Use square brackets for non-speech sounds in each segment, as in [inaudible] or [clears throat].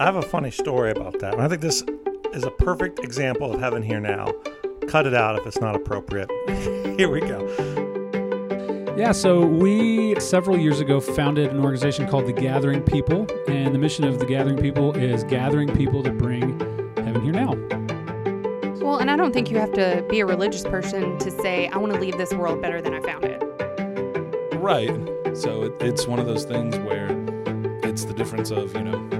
I have a funny story about that. And I think this is a perfect example of heaven here now. Cut it out if it's not appropriate. [laughs] here we go. Yeah, so we several years ago founded an organization called the Gathering People, and the mission of the Gathering People is gathering people to bring heaven here now. Well, and I don't think you have to be a religious person to say, I want to leave this world better than I found it. Right. So it, it's one of those things where it's the difference of, you know,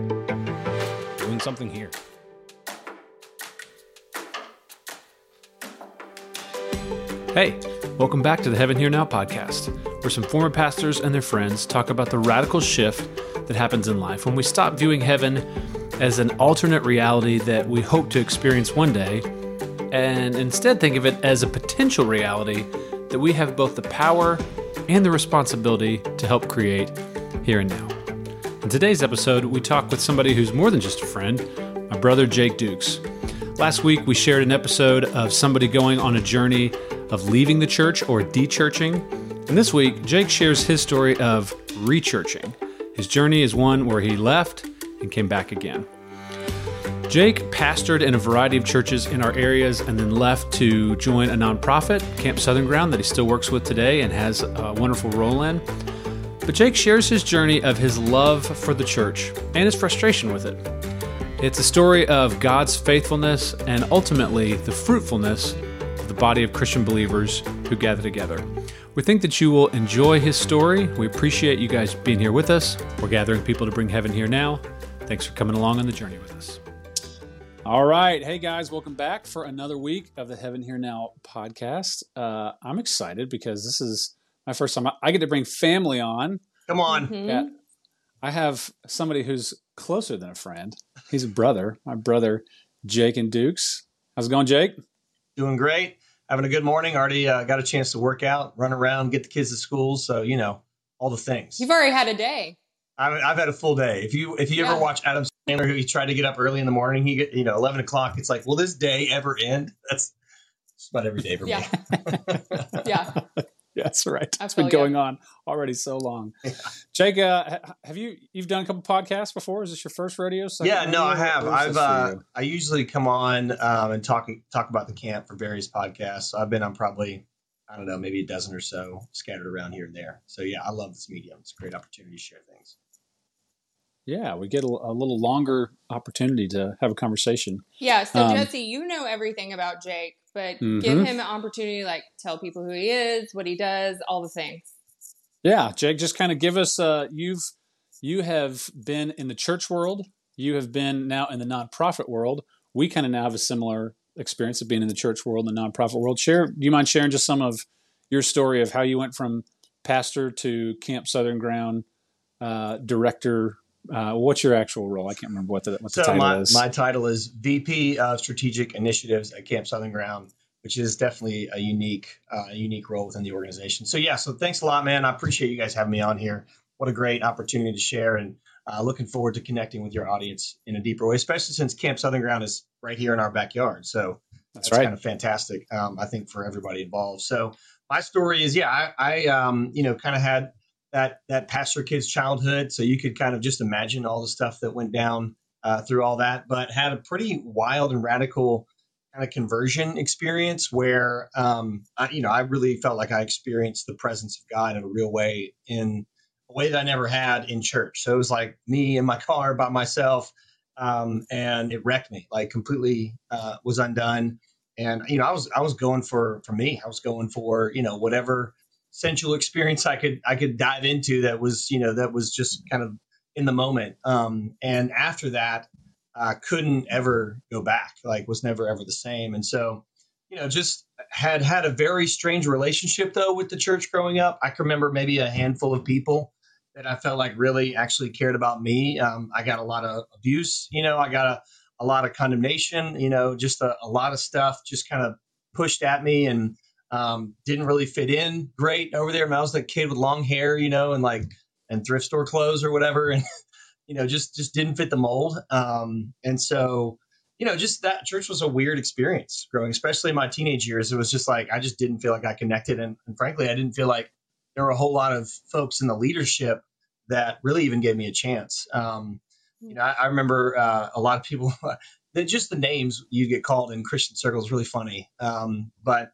doing something here. Hey, welcome back to the Heaven Here Now podcast, where some former pastors and their friends talk about the radical shift that happens in life when we stop viewing heaven as an alternate reality that we hope to experience one day, and instead think of it as a potential reality that we have both the power and the responsibility to help create here and now. In today's episode, we talk with somebody who's more than just a friend, my brother Jake Dukes. Last week, we shared an episode of somebody going on a journey of leaving the church or dechurching. And this week, Jake shares his story of rechurching. His journey is one where he left and came back again. Jake pastored in a variety of churches in our areas and then left to join a nonprofit, Camp Southern Ground, that he still works with today and has a wonderful role in. But Jake shares his journey of his love for the church and his frustration with it. It's a story of God's faithfulness and ultimately the fruitfulness of the body of Christian believers who gather together. We think that you will enjoy his story. We appreciate you guys being here with us. We're gathering people to bring heaven here now. Thanks for coming along on the journey with us. All right. Hey, guys, welcome back for another week of the Heaven Here Now podcast. Uh, I'm excited because this is my first time. I get to bring family on. Come on. Mhm. Yeah. I have somebody who's closer than a friend. He's a brother, my brother, Jachin Dukes. How's it going, Jake? Doing great. Having a good morning. Already uh, got a chance to work out, run around, get the kids to school. So, you know, all the things. You've already had a day. I've, I've had a full day. If you if you Yeah. ever watch Adam Sandler, who he tried to get up early in the morning, he get, you know, 11 o'clock, it's like, will this day ever end? That's just about every day for Yeah. me. Yeah. [laughs] [laughs] That's right. I It's been feel ya. going on already so long. Jake, uh, have you you've done a couple podcasts before? Is this your first rodeo? second yeah, no, I have. I've uh. I usually come on um, and talk talk about the camp for various podcasts. So I've been on probably I don't know maybe a dozen or so scattered around here and there. So yeah, I love this medium. It's a great opportunity to share things. yeah, we get a, a little longer opportunity to have a conversation. Yeah, so Um, Jesse, you know everything about Jake, but Mhm. give him an opportunity, like tell people who he is, what he does, all the things. Yeah, Jake, just kind of give us. Uh, you've you have been in the church world. You have been now in the nonprofit world. We kind of now have a similar experience of being in the church world and the nonprofit world. Share. Do you mind sharing just some of your story of how you went from pastor to Camp Southern Ground uh, director? Uh, what's your actual role? I can't remember what the what the title my, is. my title is VP of Strategic Initiatives at Camp Southern Ground, which is definitely a unique, uh, unique role within the organization. So yeah, so thanks a lot, man. I appreciate you guys having me on here. What a great opportunity to share, and uh, looking forward to connecting with your audience in a deeper way, especially since Camp Southern Ground is right here in our backyard. So That's right. kind of fantastic. Um, I think for everybody involved. So my story is, yeah, I, I um, you know, kind of had that that pastor kid's childhood, so you could kind of just imagine all the stuff that went down uh, through all that, but had a pretty wild and radical kind of conversion experience where, um, I, you know, I really felt like I experienced the presence of God in a real way in a way that I never had in church. So it was like me in my car by myself, um, and it wrecked me, like completely uh, was undone. And you know, I was I was going for for me. I was going for you know whatever sensual experience I could I could dive into that was you know that was just kind of in the moment. Um, and after that, I couldn't ever go back. Like was never ever the same. And so, you know, just had had a very strange relationship though with the church growing up. I can remember maybe a handful of people that I felt like really actually cared about me. Um, I got a lot of abuse. You know, I got a, a lot of condemnation. You know, just a, a lot of stuff just kind of pushed at me and um, didn't really fit in great over there. I was that kid with long hair, you know, and like and thrift store clothes or whatever, and [laughs] you know, just just didn't fit the mold. Um, and so, you know, just that church was a weird experience growing, especially in my teenage years. It was just like I just didn't feel like I connected, and, and frankly, I didn't feel like there were a whole lot of folks in the leadership that really even gave me a chance. Um, You know, I, I remember uh, a lot of people. [laughs] that just the names you get called in Christian circles really funny. Um, but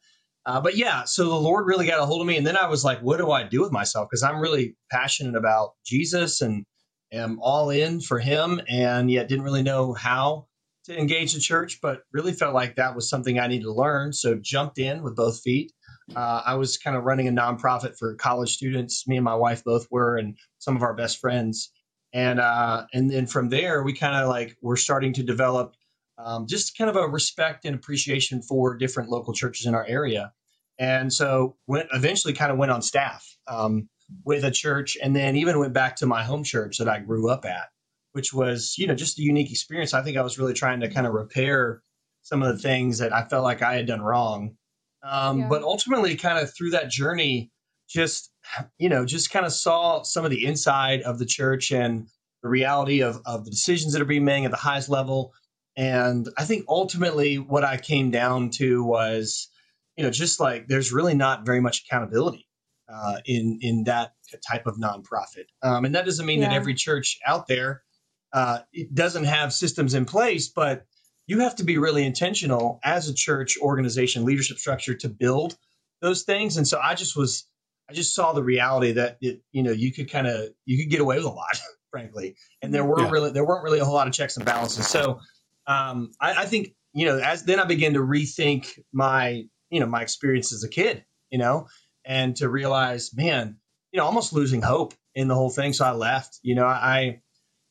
uh, but yeah, so the Lord really got a hold of me, and then I was like, what do I do with myself? Because I'm really passionate about Jesus and am all in for Him, and yet didn't really know how to engage the church, but really felt like that was something I needed to learn. So jumped in with both feet. Uh, I was kind of running a nonprofit for college students. Me and my wife both were, and some of our best friends. And uh, and then from there, we kind of like we're starting to develop um, just kind of a respect and appreciation for different local churches in our area. And so went eventually kind of went on staff um, with a church, and then even went back to my home church that I grew up at, which was you know just a unique experience. I think I was really trying to kind of repair some of the things that I felt like I had done wrong. Um, yeah. But ultimately, kind of through that journey, just you know, just kind of saw some of the inside of the church and the reality of of the decisions that are being made at the highest level and I think ultimately what I came down to was, you know, just like there's really not very much accountability uh, in in that type of nonprofit, um, and that doesn't mean yeah. that every church out there uh, it doesn't have systems in place, but you have to be really intentional as a church organization leadership structure to build those things. And so I just was, I just saw the reality that it, you know, you could kind of you could get away with a lot, [laughs] frankly, and there weren't yeah. really there weren't really a whole lot of checks and balances. So um, I, I think you know as then I began to rethink my you know my experience as a kid, you know, and to realize, man, you know, almost losing hope in the whole thing. So I left. You know, I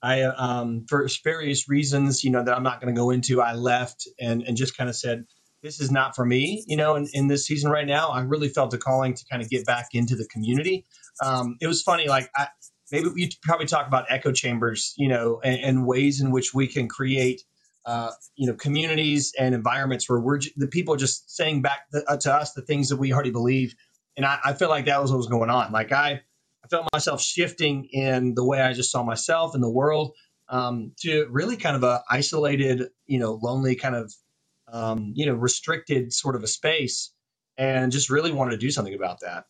I um, for various reasons, you know, that I'm not going to go into, I left and and just kind of said, this is not for me. You know, in, in this season right now, I really felt a calling to kind of get back into the community. Um, it was funny, like I, maybe we probably talk about echo chambers, you know, and, and ways in which we can create uh, you know communities and environments where we're the people just saying back the, uh, to us the things that we already believe. And I, I, feel like that was what was going on. Like i i felt myself shifting in the way i just saw myself in the world um, to really kind of a isolated you know lonely kind of um, you know restricted sort of a space and just really wanted to do something about that.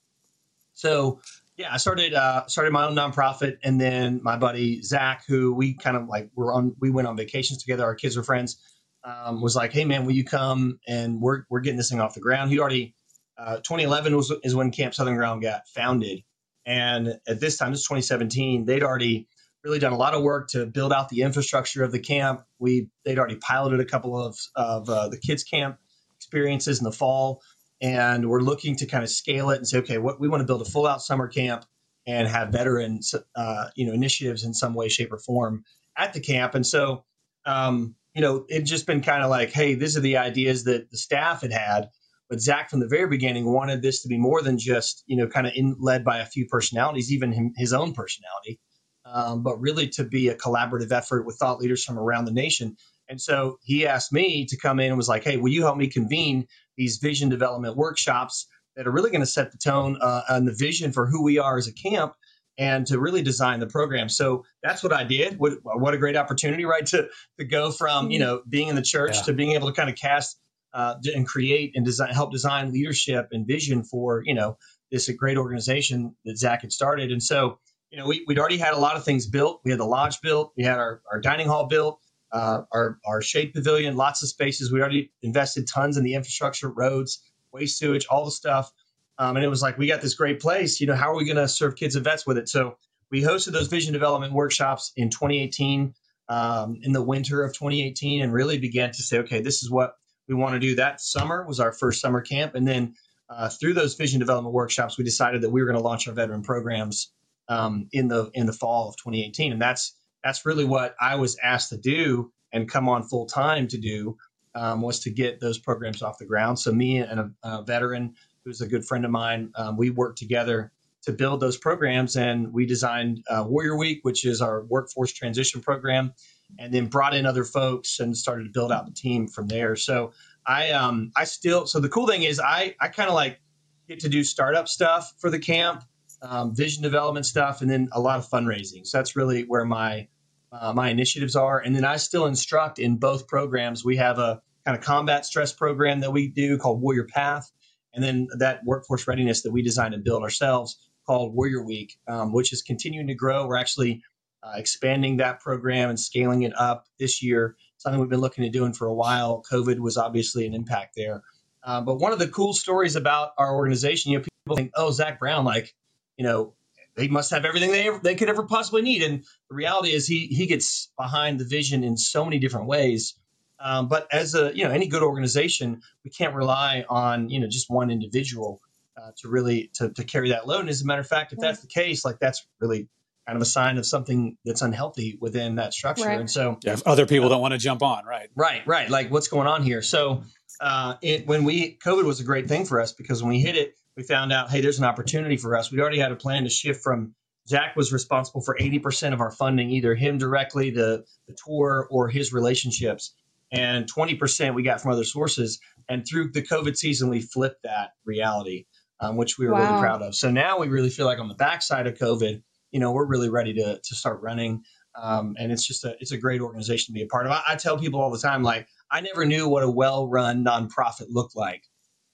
So yeah, I started uh, started my own nonprofit, and then my buddy Zac, who we kind of like were on, we went on vacations together. Our kids were friends. Um, was like, hey man, will you come and we're we're getting this thing off the ground. He already uh, 2011 was is when Camp Southern Ground got founded, and at this time, this is 2017, they'd already really done a lot of work to build out the infrastructure of the camp. We they'd already piloted a couple of of uh, the kids camp experiences in the fall and we're looking to kind of scale it and say, okay, what we want to build a full out summer camp and have veteran, uh, you know, initiatives in some way, shape, or form at the camp. And so, um, you know, it just been kind of like, hey, these are the ideas that the staff had had. But Zac, from the very beginning, wanted this to be more than just, you know, kind of in, led by a few personalities, even him, his own personality, um, but really to be a collaborative effort with thought leaders from around the nation. And so he asked me to come in and was like, hey, will you help me convene these vision development workshops that are really going to set the tone uh, and the vision for who we are as a camp and to really design the program. So that's what I did. What, what a great opportunity, right? To, to go from, you know, being in the church yeah. to being able to kind of cast uh, and create and design, help design leadership and vision for, you know, this great organization that Zac had started. And so, you know, we, would already had a lot of things built. We had the lodge built. We had our, our dining hall built uh, our, our shade pavilion, lots of spaces. We already invested tons in the infrastructure, roads, waste sewage, all the stuff. Um, and it was like, we got this great place. You know, how are we going to serve kids and vets with it? So we hosted those vision development workshops in 2018, um, in the winter of 2018, and really began to say, okay, this is what we want to do. That summer was our first summer camp. And then uh, through those vision development workshops, we decided that we were going to launch our veteran programs um, in the in the fall of 2018. And that's that's really what I was asked to do and come on full time to do um, was to get those programs off the ground. So me and a, a veteran who's a good friend of mine, um, we worked together to build those programs, and we designed uh, Warrior Week, which is our workforce transition program, and then brought in other folks and started to build out the team from there. So I um, I still so the cool thing is I I kind of like get to do startup stuff for the camp, um, vision development stuff, and then a lot of fundraising. So that's really where my uh, my initiatives are. And then I still instruct in both programs. We have a kind of combat stress program that we do called Warrior Path, and then that workforce readiness that we designed and built ourselves called Warrior Week, um, which is continuing to grow. We're actually uh, expanding that program and scaling it up this year. Something we've been looking at doing for a while. COVID was obviously an impact there. Uh, but one of the cool stories about our organization, you know, people think, oh, Zac Brown, like, you know, they must have everything they ever, they could ever possibly need. And the reality is, he he gets behind the vision in so many different ways. Um, but as a you know any good organization, we can't rely on you know just one individual uh, to really to, to carry that load. And as a matter of fact, if that's the case, like that's really kind of a sign of something that's unhealthy within that structure. Right. And so Yeah, if other people don't want to jump on, right? Right, right. Like what's going on here? So, uh, it, when we COVID was a great thing for us because when we hit it, we found out, hey, there's an opportunity for us. We already had a plan to shift from Zac was responsible for 80% of our funding, either him directly, the the tour, or his relationships, and 20% we got from other sources. And through the COVID season, we flipped that reality, um, which we were really proud of. So now we really feel like on the backside of COVID, you know, we're really ready to to start running. Um, and it's just a it's a great organization to be a part of. I, I tell people all the time, like I never knew what a well run nonprofit looked like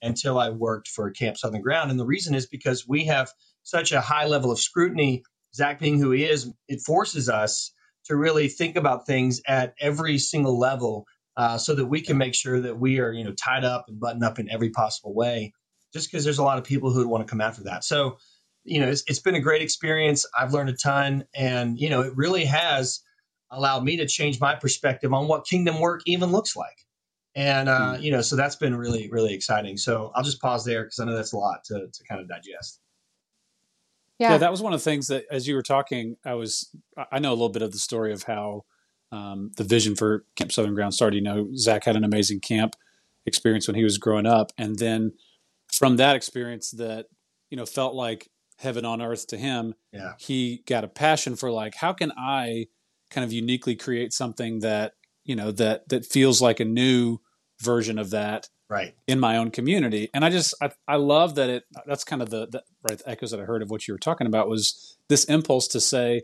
until I worked for Camp Southern Ground, and the reason is because we have such a high level of scrutiny. Zac being who he is, it forces us to really think about things at every single level, uh, so that we can make sure that we are you know tied up and buttoned up in every possible way. Just because there's a lot of people who would want to come after that, so you know, it's, it's been a great experience. I've learned a ton, and you know, it really has allowed me to change my perspective on what kingdom work even looks like. And uh, you know, so that's been really, really exciting. So I'll just pause there because I know that's a lot to to kind of digest. Yeah. Yeah, that was one of the things that as you were talking, I was I- I know a little bit of the story of how um, the vision for Camp Southern Ground started. You know, Zac had an amazing camp experience when he was growing up, and then from that experience, that you know felt like heaven on earth to him. Yeah. he got a passion for like how can I kind of uniquely create something that you know that that feels like a new version of that Right. in my own community. And I just I, I love that it that's kind of the, the right the echoes that I heard of what you were talking about was this impulse to say,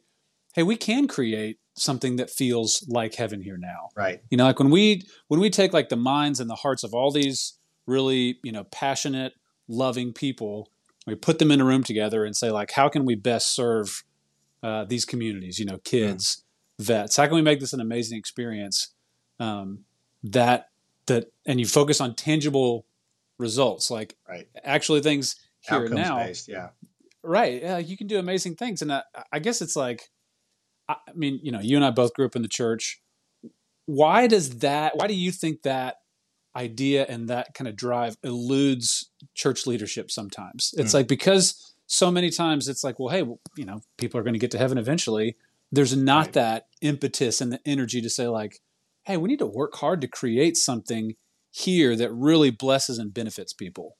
hey, we can create something that feels like heaven here now. Right. You know, like when we when we take like the minds and the hearts of all these really, you know, passionate, loving people, we put them in a room together and say like how can we best serve uh, these communities, you know, kids, vets. How can we make this an amazing experience? Um, that that and you focus on tangible results, like Right. actually things here and now. based. Yeah. Right. Yeah, you can do amazing things, and I, I guess it's like, I I mean, you know, you and I both grew up in the church. Why does that? Why do you think that idea and that kind of drive eludes church leadership sometimes? It's like because so many times it's like, well, hey, well, you know, people are going to get to heaven eventually. There's not Right. that impetus and the energy to say like, hey, we need to work hard to create something here that really blesses and benefits people.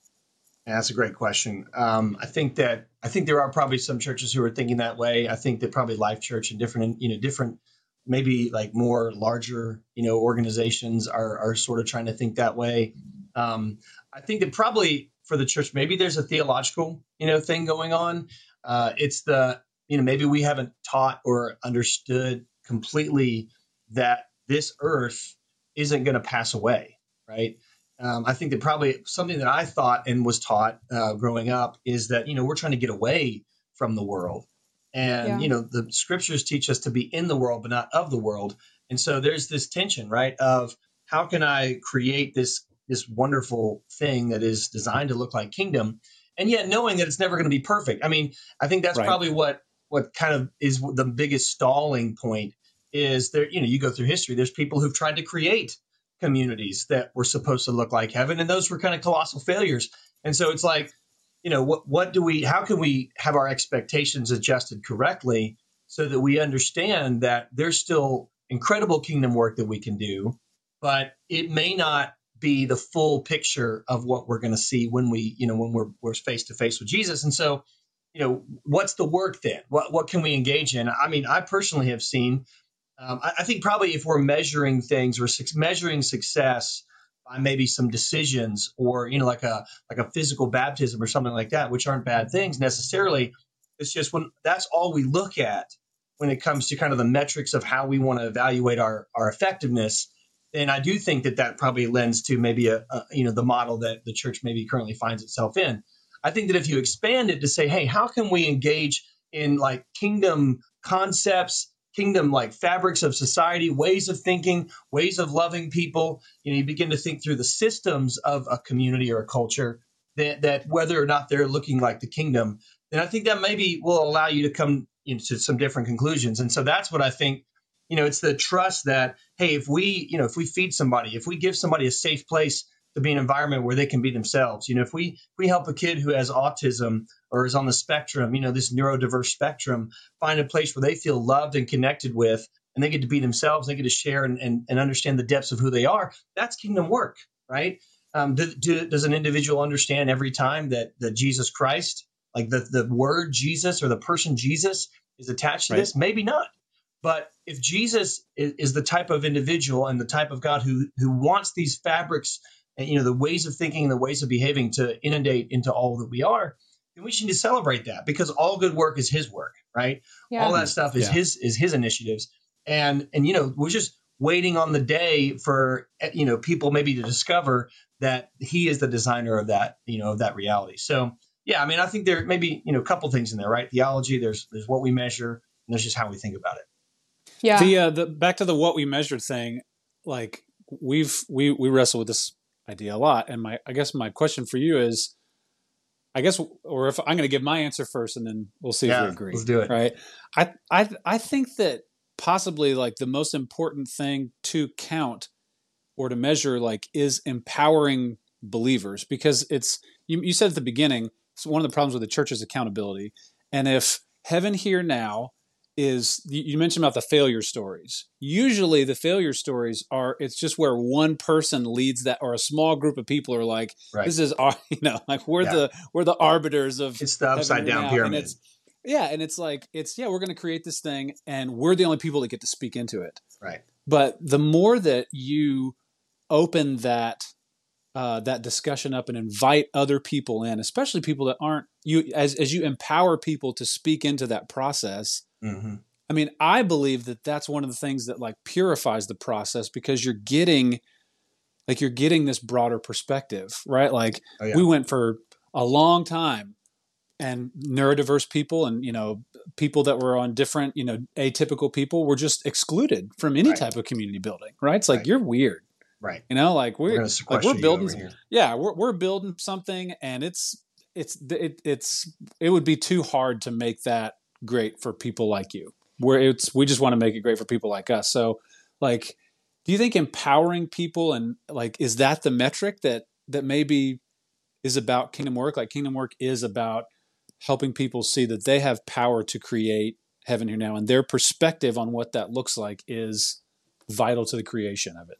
Yeah, that's a great question. Um, I think that I think there are probably some churches who are thinking that way. I think that probably Life Church and different, you know, different, maybe like more larger, you know, organizations are are sort of trying to think that way. Um, I think that probably for the church, maybe there's a theological, you know, thing going on. Uh, it's the, you know, maybe we haven't taught or understood completely that this earth isn't going to pass away, right? um, I think that probably something that I thought and was taught uh, growing up is that you know we're trying to get away from the world, and Yeah. you know the scriptures teach us to be in the world but not of the world, and so there's this tension, right? Of how can I create this this wonderful thing that is designed to look like kingdom, and yet knowing that it's never going to be perfect. I mean, I think that's Right. probably what what kind of is the biggest stalling point is there. You know, you go through history. There's people who've tried to create communities that were supposed to look like heaven and those were kind of colossal failures and so it's like you know what what do we how can we have our expectations adjusted correctly so that we understand that there's still incredible kingdom work that we can do but it may not be the full picture of what we're going to see when we you know when we're we're face to face with Jesus and so you know what's the work then what what can we engage in i mean i personally have seen um, I, I think probably if we're measuring things or suc measuring success by maybe some decisions or you know like a like a physical baptism or something like that, which aren't bad things necessarily. It's just when that's all we look at when it comes to kind of the metrics of how we want to evaluate our our effectiveness. Then I do think that that probably lends to maybe a, a you know the model that the church maybe currently finds itself in. I think that if you expand it to say, hey, how can we engage in like kingdom concepts, kingdom like fabrics of society, ways of thinking, ways of loving people. You know, you begin to think through the systems of a community or a culture that, that whether or not they're looking like the kingdom, then I think that maybe will allow you to come into some different conclusions. And so that's what I think. You know, it's the trust that hey, if we you know if we feed somebody, if we give somebody a safe place to be an environment where they can be themselves. You know, if we if we help a kid who has autism or is on the spectrum, you know, this neurodiverse spectrum, find a place where they feel loved and connected with, and they get to be themselves, they get to share and, and, and understand the depths of who they are. That's kingdom work, right? Um, do, do, does an individual understand every time that that Jesus Christ, like the the word Jesus or the person Jesus, is attached to Right. this? Maybe not. But if Jesus is, is the type of individual and the type of God who who wants these fabrics and you know the ways of thinking and the ways of behaving to inundate into all that we are, then we should need to celebrate that because all good work is His work, right? Yeah. All that stuff is Yeah. His is His initiatives, and and you know we're just waiting on the day for you know people maybe to discover that He is the designer of that you know of that reality. So yeah, I mean I think there may be you know a couple things in there, right? Theology, there's there's what we measure, and there's just how we think about it. yeah. The uh, the back to the what we measured thing, like we've we we wrestle with this idea a lot, and my I guess my question for you is, I guess, or if I'm going to give my answer first, and then we'll see if we agree. let's do it. Right? I I I think that possibly like the most important thing to count or to measure like is empowering believers because it's you, you said at the beginning it's one of the problems with the church is accountability and if heaven here now is you mentioned about the failure stories usually the failure stories are it's just where one person leads that or a small group of people are like Right. this is our [laughs] you know like we're Yeah. the we're the arbiters of It's the upside down now. And pyramid. it's- yeah and it's like it's yeah we're going to create this thing and we're the only people that get to speak into it Right. but the more that you open that uh, that discussion up and invite other people in, especially people that aren't you as as you empower people to speak into that process. Hmm I mean, I believe that that's one of the things that like purifies the process because you're getting like you're getting this broader perspective, right? Like Oh, yeah. we went for a long time and neurodiverse people and you know people that were on different you know atypical people were just excluded from any Right. type of community building right it's like Right. you're weird Right. you know like We're we're, like we're building yeah we're, we're building something and it's it's it, it's it would be too hard to make that great for people like you where it's we just want to make it great for people like us so like do you think empowering people and like is that the metric that that maybe is about kingdom work like kingdom work is about helping people see that they have power to create heaven here now and their perspective on what that looks like is vital to the creation of it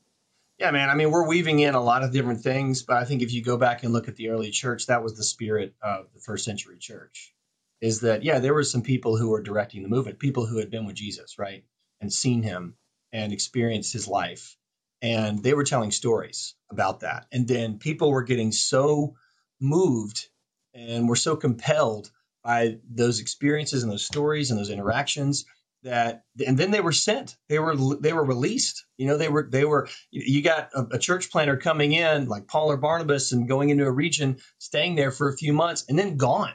Yeah, man. I mean, we're weaving in a lot of different things, but I think if you go back and look at the early church, that was the spirit of the first century church. Is that yeah, there were some people who were directing the movement, people who had been with Jesus, right, and seen him and experienced his life, and they were telling stories about that, and then people were getting so moved and were so compelled by those experiences and those stories and those interactions that and then they were sent. They were they were released. You know they were they were you got a, a church planter coming in like paul or barnabas and going into a region staying there for a few months and then gone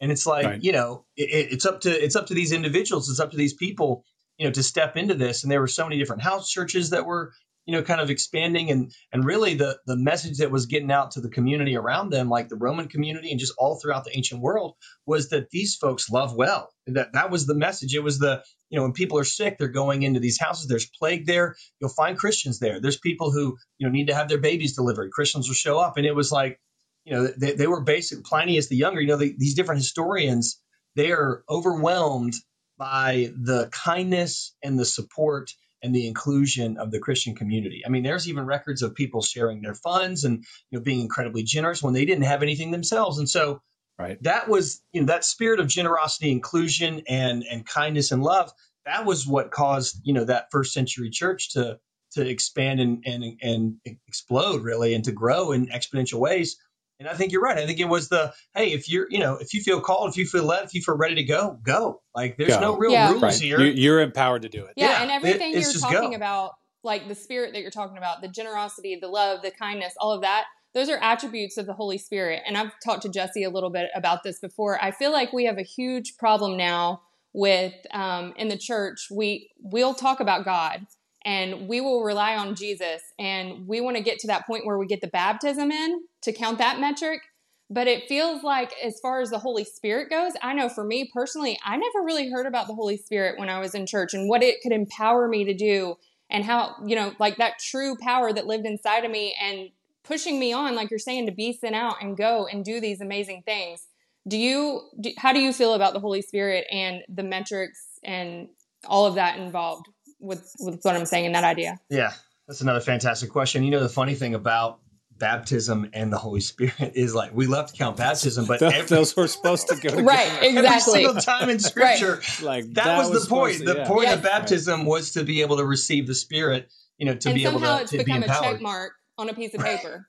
and it's like Right. you know it, it- it's up to it's up to these individuals it's up to these people you know to step into this. And there were so many different house churches that were you know kind of expanding. And and really the the message that was getting out to the community around them like the roman community and just all throughout the ancient world was that these folks love well. That that was the message. It was the you know when people are sick they're going into these houses. There's plague there. You'll find christians there. There's people who you know need to have their babies delivered. Christians will show up. And it was like you know they, they were basic plinius the younger you know the, these different historians they are overwhelmed by the kindness and the support and the inclusion of the Christian community. I mean, there's even records of people sharing their funds and you know being incredibly generous when they didn't have anything themselves. And so Right. that was you know that spirit of generosity, inclusion, and and kindness and love. That was what caused you know that first century church to to expand and and and explode really and to grow in exponential ways. And I think you're right. I think it was the hey, if you're you know if you feel called, if you feel led, if you feel ready to go, go. Like there's Go. no real Yeah. rules right here. you, you're empowered to do it Yeah, Yeah, and everything it's you're talking go. about, like the spirit that you're talking about, the generosity, the love, the kindness, all of that, those are attributes of the Holy Spirit. And I've talked to Jesse a little bit about this before. I feel like we have a huge problem now with um, in the church, we we'll talk about God and we will rely on Jesus, and we want to get to that point where we get the baptism in to count that metric. But it feels like, as far as the Holy Spirit goes, I know for me personally, I never really heard about the Holy Spirit when I was in church and what it could empower me to do and how, you know, like that true power that lived inside of me and pushing me on, like you're saying, to be sent out and go and do these amazing things. Do you, do, how do you feel about the Holy Spirit and the metrics and all of that involved with, with what I'm saying in that idea? Yeah, that's another fantastic question. You know, the funny thing about baptism and the Holy Spirit is like we love to count baptism, but Those, every, those were supposed to go [laughs] together. Right, every single time in Scripture, Like that, was, the point. supposed to- the yeah. point Yes. of baptism was to be able to receive the Spirit. You know, to and be able somehow to, it's to be become a empowered. check mark on a piece of paper.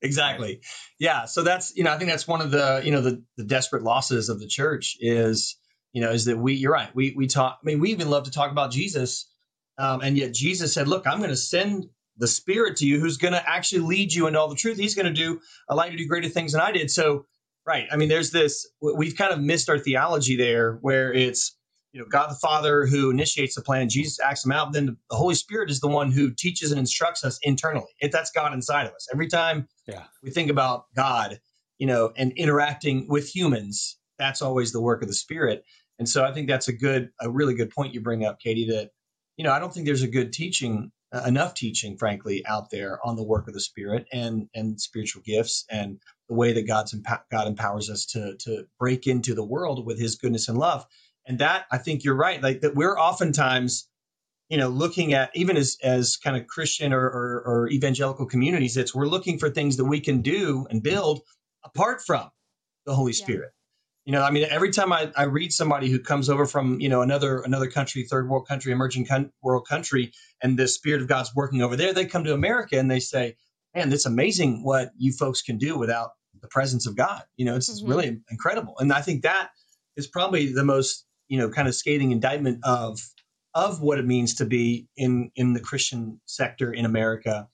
Exactly. Yeah. So that's you know I think that's one of the you know the the desperate losses of the church is you know is that we you're right we we talk I mean we even love to talk about Jesus um, and yet Jesus said look I'm going to send the Spirit to you who's going to actually lead you into all the truth He's going to do allow you to do greater things than I did so right I mean there's this we've kind of missed our theology there where it's you know God the Father who initiates the plan Jesus acts them out then the Holy Spirit is the one who teaches and instructs us internally it, that's God inside of us every time Yeah. we think about God, you know, and interacting with humans, that's always the work of the Spirit. And so I think that's a good, a really good point you bring up, Katie. That you know, I don't think there's a good teaching, uh, enough teaching, frankly, out there on the work of the Spirit and and spiritual gifts and the way that God's empo- God empowers us to to break into the world with His goodness and love. And that I think you're right, like that we're oftentimes you know looking at even as as kind of christian or, or, or evangelical communities it's we're looking for things that we can do and build apart from the holy Yeah. spirit you know i mean every time I, I read somebody who comes over from you know another another country third world country emerging con- world country and the spirit of god's working over there they come to america and they say man it's amazing what you folks can do without the presence of god. You know it's Mhm. really incredible. And i think that is probably the most you know kind of scathing indictment of of what it means to be in in the Christian sector in America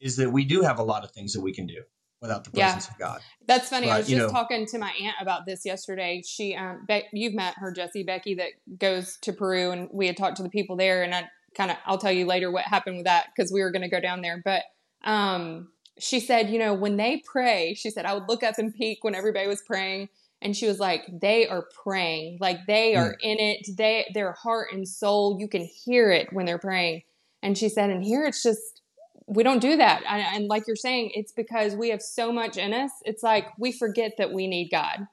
is that we do have a lot of things that we can do without the Yeah. of God. That's funny. I was just know- talking to my aunt about this yesterday. She, um, Be- you've met her, Jesse Becky, that goes to Peru, and we had talked to the people there. And I kind of, I'll tell you later what happened with that because we were going to go down there. But um, she said, you know, when they pray, she said I would look up and peek when everybody was praying, and she was like, they are praying, like they are in it. They, their heart and soul, you can hear it when they're praying. And she said, and here it's just we don't do that and, and like you're saying it's because we have so much in us it's like we forget that we need god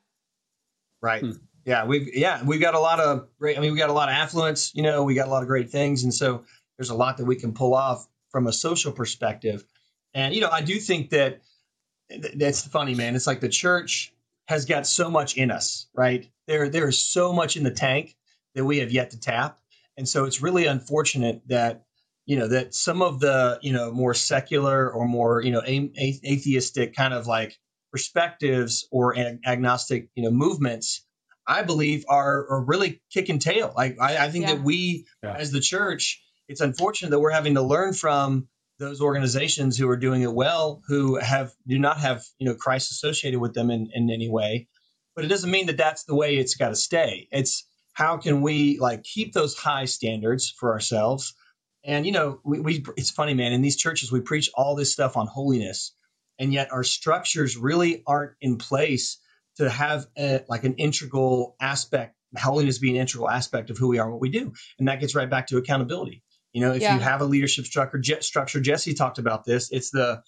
Right. Hmm. Yeah, we've yeah, we've got a lot of great I mean we got a lot of affluence, you know, we got a lot of great things and so there's a lot that we can pull off from a social perspective. And you know, I do think that that's funny, man. It's like the church has got so much in us, right? There there is so much in the tank that we have yet to tap. And so it's really unfortunate that you know that some of the you know more secular or more you know a- a- atheistic kind of like perspectives or ag- agnostic you know movements i believe are, are really kicking tail like i, I think Yeah. that we Yeah. as the church it's unfortunate that we're having to learn from those organizations who are doing it well who have do not have you know christ associated with them in, in any way but it doesn't mean that that's the way it's got to stay it's how can we like keep those high standards for ourselves and you know, we, we it's funny, man. In these churches, we preach all this stuff on holiness, and yet our structures really aren't in place to have a, like an integral aspect, holiness be an integral aspect of who we are what we do. And that gets right back to accountability. You know, if Yeah. you have a leadership structure, structure, Jesse talked about this. It's the,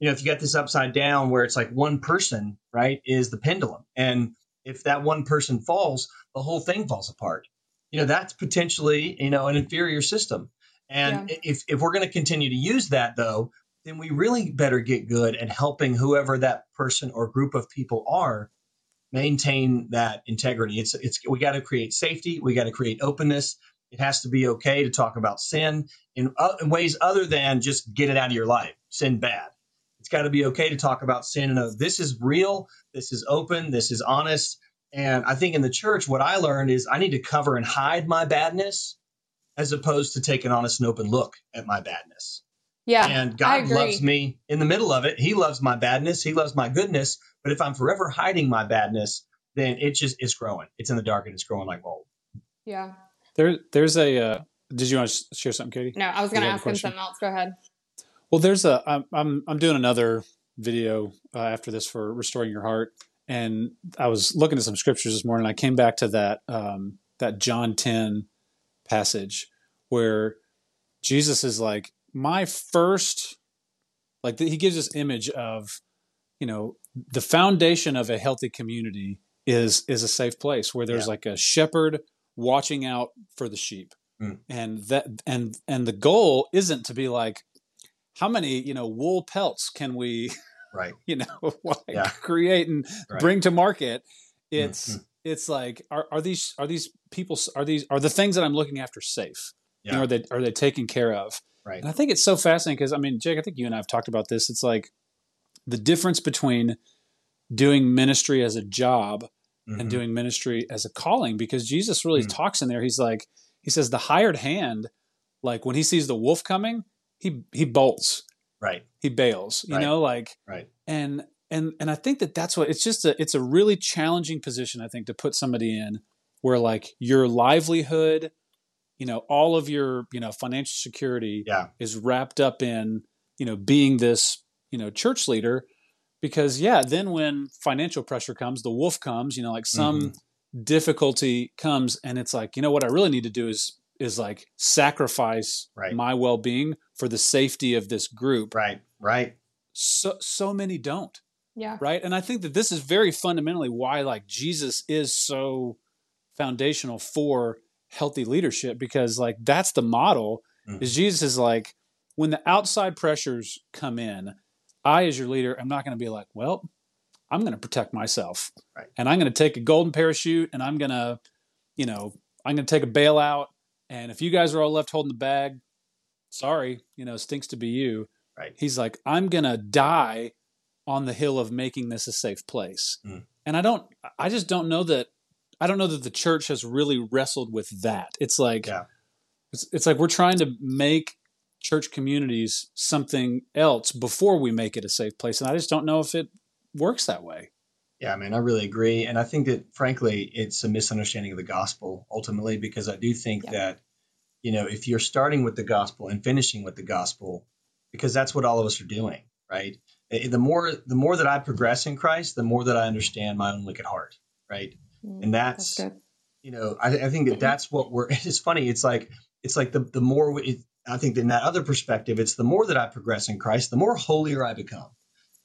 you know, if you get this upside down where it's like one person, right, is the pendulum, and if that one person falls, the whole thing falls apart. You know, that's potentially you know an inferior system. And if, if we're going to continue to use that, though, then we really better get good at helping whoever that person or group of people are maintain that integrity. It's it's we got to create safety. We got to create openness. It has to be okay to talk about sin in, uh, in ways other than just get it out of your life. Sin bad. It's got to be okay to talk about sin and this is real. This is open. This is honest. And I think in the church, what I learned is I need to cover and hide my badness as opposed to take an honest and open look at my badness. yeah and God loves me in the middle of it. He loves my badness. He loves my goodness. But if I'm forever hiding my badness, then it just is growing. It's in the dark and it's growing like mold. Yeah. There, there's a. Uh, did you want to share something, Katie? No, I was going to ask him something else. Go ahead. Well, there's a. I'm I'm, I'm doing another video uh, after this for restoring your heart, and I was looking at some scriptures this morning. I came back to that um, that John 10 passage where Jesus is like my first, like he gives this image of, you know, the foundation of a healthy community is is a safe place where there's Yeah. like a shepherd watching out for the sheep, Mm. and that and and the goal isn't to be like how many you know wool pelts can we Right. [laughs] you know [laughs] like Yeah. create and Right. bring to market it's Mhm. It's like are, are these are these people are these are the things that i'm looking after safe you know, Yeah. are they are they taken care of Right. and i think it's so fascinating because i mean jake i think you and i have talked about this it's like the difference between doing ministry as a job and Mhm. doing ministry as a calling because jesus really Mm. talks in there he's like he says the hired hand like when he sees the wolf coming he he bolts Right. he bails you Right. know like Right. and and and I think that that's what it's just a it's a really challenging position I think to put somebody in where like your livelihood, you know, all of your you know financial security Yeah. is wrapped up in you know being this you know church leader because yeah then when financial pressure comes the wolf comes you know like some Mm-hmm. difficulty comes and it's like you know what I really need to do is is like sacrifice Right. my well-being for the safety of this group Right. Right. so so many don't Yeah. right and i think that this is very fundamentally why like jesus is so foundational for healthy leadership because like that's the model Mhm. is jesus is like when the outside pressures come in i as your leader I'm not going to be like well i'm going to protect myself Right. and i'm going to take a golden parachute and i'm going to you know i'm going to take a bailout and if you guys are all left holding the bag sorry you know stinks to be you Right. he's like i'm going to die on the hill of making this a safe place. Mm. And I don't I just don't know that I don't know that the church has really wrestled with that. It's like Yeah. it's, it's like we're trying to make church communities something else before we make it a safe place and I just don't know if it works that way. Yeah, I mean, I really agree. And I think that, frankly, it's a misunderstanding of the gospel ultimately, because I do think Yeah. that, you know, if you're starting with the gospel and finishing with the gospel, because that's what all of us are doing, right? Eh, The more, the more that I progress in Christ, the more that I understand my own wicked heart, right? Mm, And that's, That's good. you know, I, I think that that's what we're. [laughs] It's funny. It's like it's like the the more we, it, I think in that other perspective, it's the more that I progress in Christ, the more holier I become.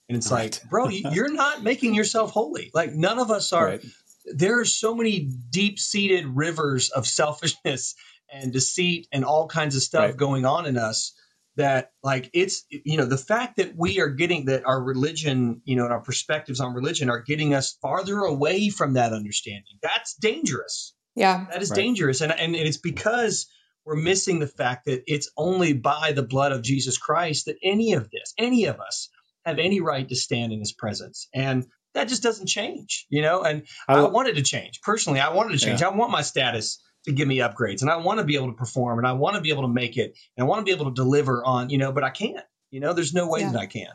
And it's Right. like, bro, [laughs] you, you're not making yourself holy. Like none of us are. Right. There are so many deep seated rivers of selfishness and deceit and all kinds of stuff Right. going on in us that like it's you know the fact that we are getting that our religion you know and our perspectives on religion are getting us farther away from that understanding. That's dangerous. Yeah. that is Right. dangerous. And, and it's because we're missing the fact that it's only by the blood of jesus christ that any of this any of us have any right to stand in his presence. And that just doesn't change you know? And I- I, wanted to change. Personally i wanted to change. I want my status to give me upgrades and i want to be able to perform and i want to be able to make it and i want to be able to deliver on you know but i can't you know there's no way Yeah. that i can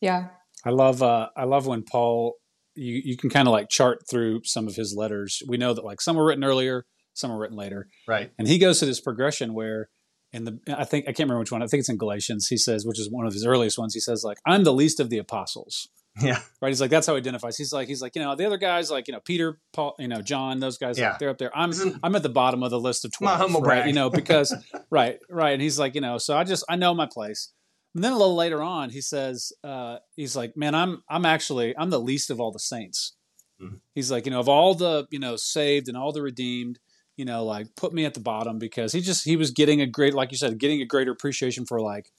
Yeah. I love uh I love when Paul you you can kind of like chart through some of his letters. We know that like some were written earlier, some were written later. right And he goes to this progression where in the I think I can't remember which one. I think it's in Galatians. He says, which is one of his earliest ones. He says like, "I'm the least of the apostles." Yeah Right? He's like, that's how he identifies. He's like, he's like, you know, the other guys, like you know, Peter, Paul, you know, John, those guys, Yeah. like, they're up there. I'm Isn't- I'm at the bottom of the list of My twelve. humble right? You know, [laughs] because right, right. And he's like, you know, so I just I know my place. And then a little later on, he says, uh, he's like, man, I'm I'm actually I'm the least of all the saints. Mhm. He's like, you know, of all the you know saved and all the redeemed, you know, like put me at the bottom because he just he was getting a great, like you said, getting a greater appreciation for like,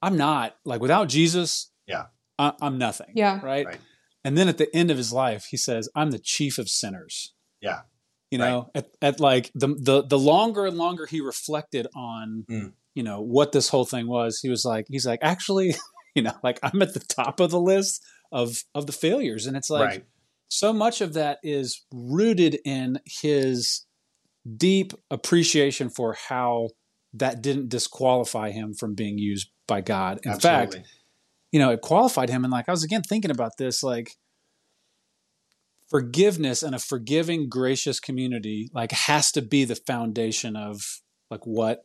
I'm not like without Jesus, Yeah. I, I'm nothing. Yeah. right. Right. And then at the end of his life, he says, "I'm the chief of sinners." Yeah. You know, at, at like the the the longer and longer he reflected on, Mm. you know, what this whole thing was, he was like, he's like, actually, [laughs] you know, like I'm at the top of the list of of the failures, and it's like right so much of that is rooted in his deep appreciation for how that didn't disqualify him from being used by God. In fact, absolutely you know, it qualified him. And like, I was again thinking about this, like, forgiveness and a forgiving, gracious community like has to be the foundation of like what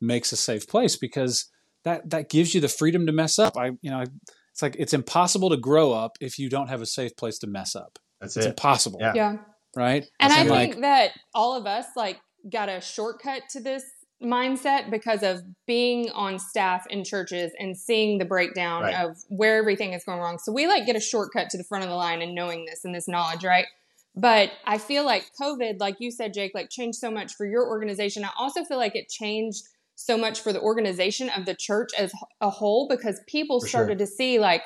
makes a safe place because that that gives you the freedom to mess up. I you know it's like it's impossible to grow up if you don't have a safe place to mess up. That's it. It's it. impossible, Yeah. Yeah. right? And I And, think like that all of us like got a shortcut to this mindset because of being on staff in churches and seeing the breakdown Right. of where everything is going wrong. So we like get a shortcut to the front of the line and knowing this and this knowledge, right? But I feel like COVID, like you said, Jake, like changed so much for your organization. I also feel like it changed so much for the organization of the church as a whole because people For sure. started to see like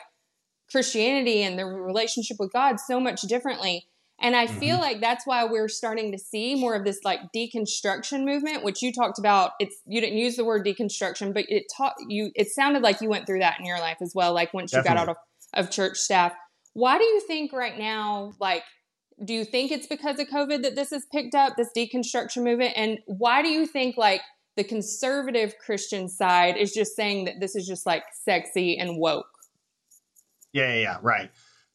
Christianity and the relationship with God so much differently. And I feel mm-hmm. like that's why we're starting to see more of this like deconstruction movement, which you talked about. It's you didn't use the word deconstruction, but it taught you. It sounded like you went through that in your life as well. Like once you got out of, of church staff. Why do you think right now, like, do you think it's because of COVID that this has picked up this deconstruction movement? And why do you think like the conservative Christian side is just saying that this is just like sexy and woke? Yeah, yeah, yeah, right.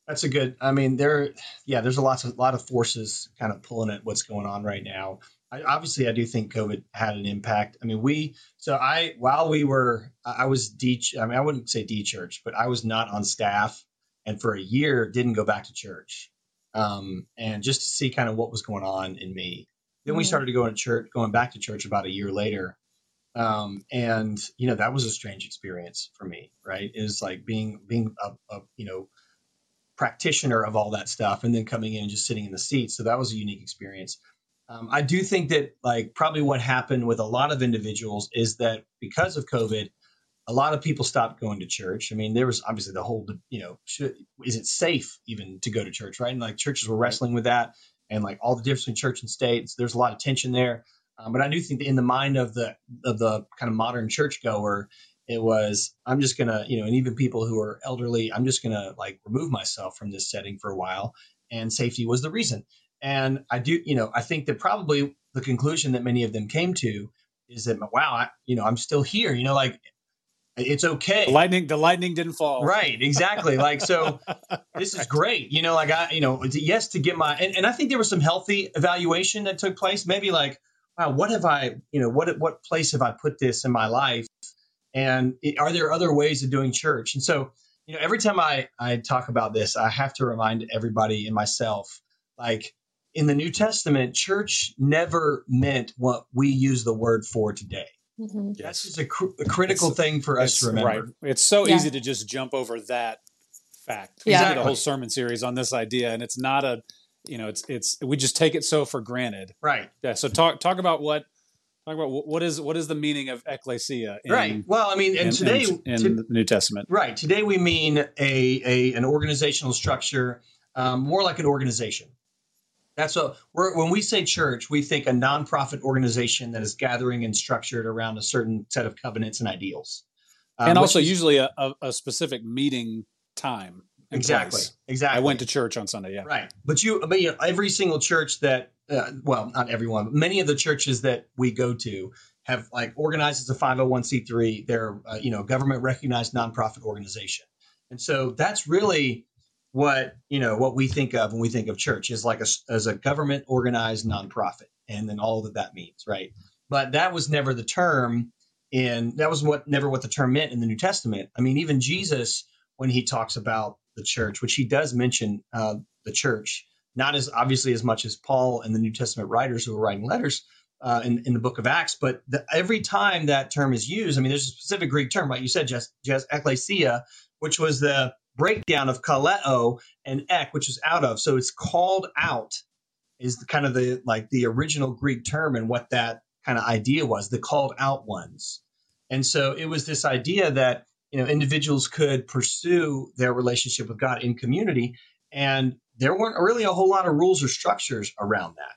That's a good. I mean, there, yeah, there's a lot of lot of forces kind of pulling at what's going on right now. I, obviously, I do think COVID had an impact. I mean, we. So I, while we were, I was I mean, I wouldn't say D church, but I was not on staff, and for a year didn't go back to church, um, and just to see kind of what was going on in me. Then we Mhm. started going to church, going back to church about a year later, um, and you know that was a strange experience for me. Right, it was like being being a, a you know practitioner of all that stuff and then coming in and just sitting in the seat. So that was a unique experience. Um, I do think that like probably what happened with a lot of individuals is that because of COVID, a lot of people stopped going to church. I mean, there was obviously the whole, you know, should, is it safe even to go to church, right? And like churches were wrestling with that and like all the difference between church and state. So There's a lot of tension there. Um, but I do think that in the mind of the of the kind of modern churchgoer, it was i'm just gonna you know and even people who are elderly i'm just gonna like remove myself from this setting for a while and safety was the reason and i do you know i think that probably the conclusion that many of them came to is that wow I, you know i'm still here you know like it's okay the lightning, the lightning didn't fall. Right, exactly. Like so, [laughs] this is great. You know, like I, you know, yes to get my, and, and I think there was some healthy evaluation that took place. Maybe like, wow, what have I, you know, what what place have I put this in my life? And it, are there other ways of doing church? And so, you know, every time I I talk about this, I have to remind everybody and myself, like in the New Testament, church never meant what we use the word for today. Mm-hmm. That's Yes. just a, cr- a critical It's- thing for us to remember. right. It's so Yeah. easy to just jump over that fact. We Yeah. did a whole sermon series on this idea, and it's not a, you know, it's it's we just take it so for granted. Right. Yeah. So talk talk about what talk about what what is what is the meaning of ecclesia in, right. Well, I mean, and in, today, in, in to- the New Testament? Right. Today we mean a, a an organizational structure, um, more like an organization. That's what we're, when we say church, we think a nonprofit organization that is gathering and structured around a certain set of covenants and ideals. Um, and also is- usually a, a, a specific meeting time. exactly, place. exactly. I went to church on Sunday. Yeah. Right. But you, but you know, every single church that, uh, well, not everyone, but many of the churches that we go to have like organized as a 501c3. They're, uh, you know, government recognized nonprofit organization. And so that's really what, you know, what we think of when we think of church is like a, as a government organized nonprofit and then all that that means. Right. But that was never the term and that was what, never what the term meant in the New Testament. I mean, even Jesus, when he talks about the church, which he does mention uh, the church, not as obviously as much as Paul and the New Testament writers who were writing letters uh, in, in the book of Acts, but the, every time that term is used, I mean, there's a specific Greek term, like you said, just, just ekklesia, which was the breakdown of kaleo and ek, which is out of. So it's called out is the kind of the like the original Greek term and what that kind of idea was, the called out ones. And so it was this idea that you know individuals could pursue their relationship with God in community, and there weren't really a whole lot of rules or structures around that.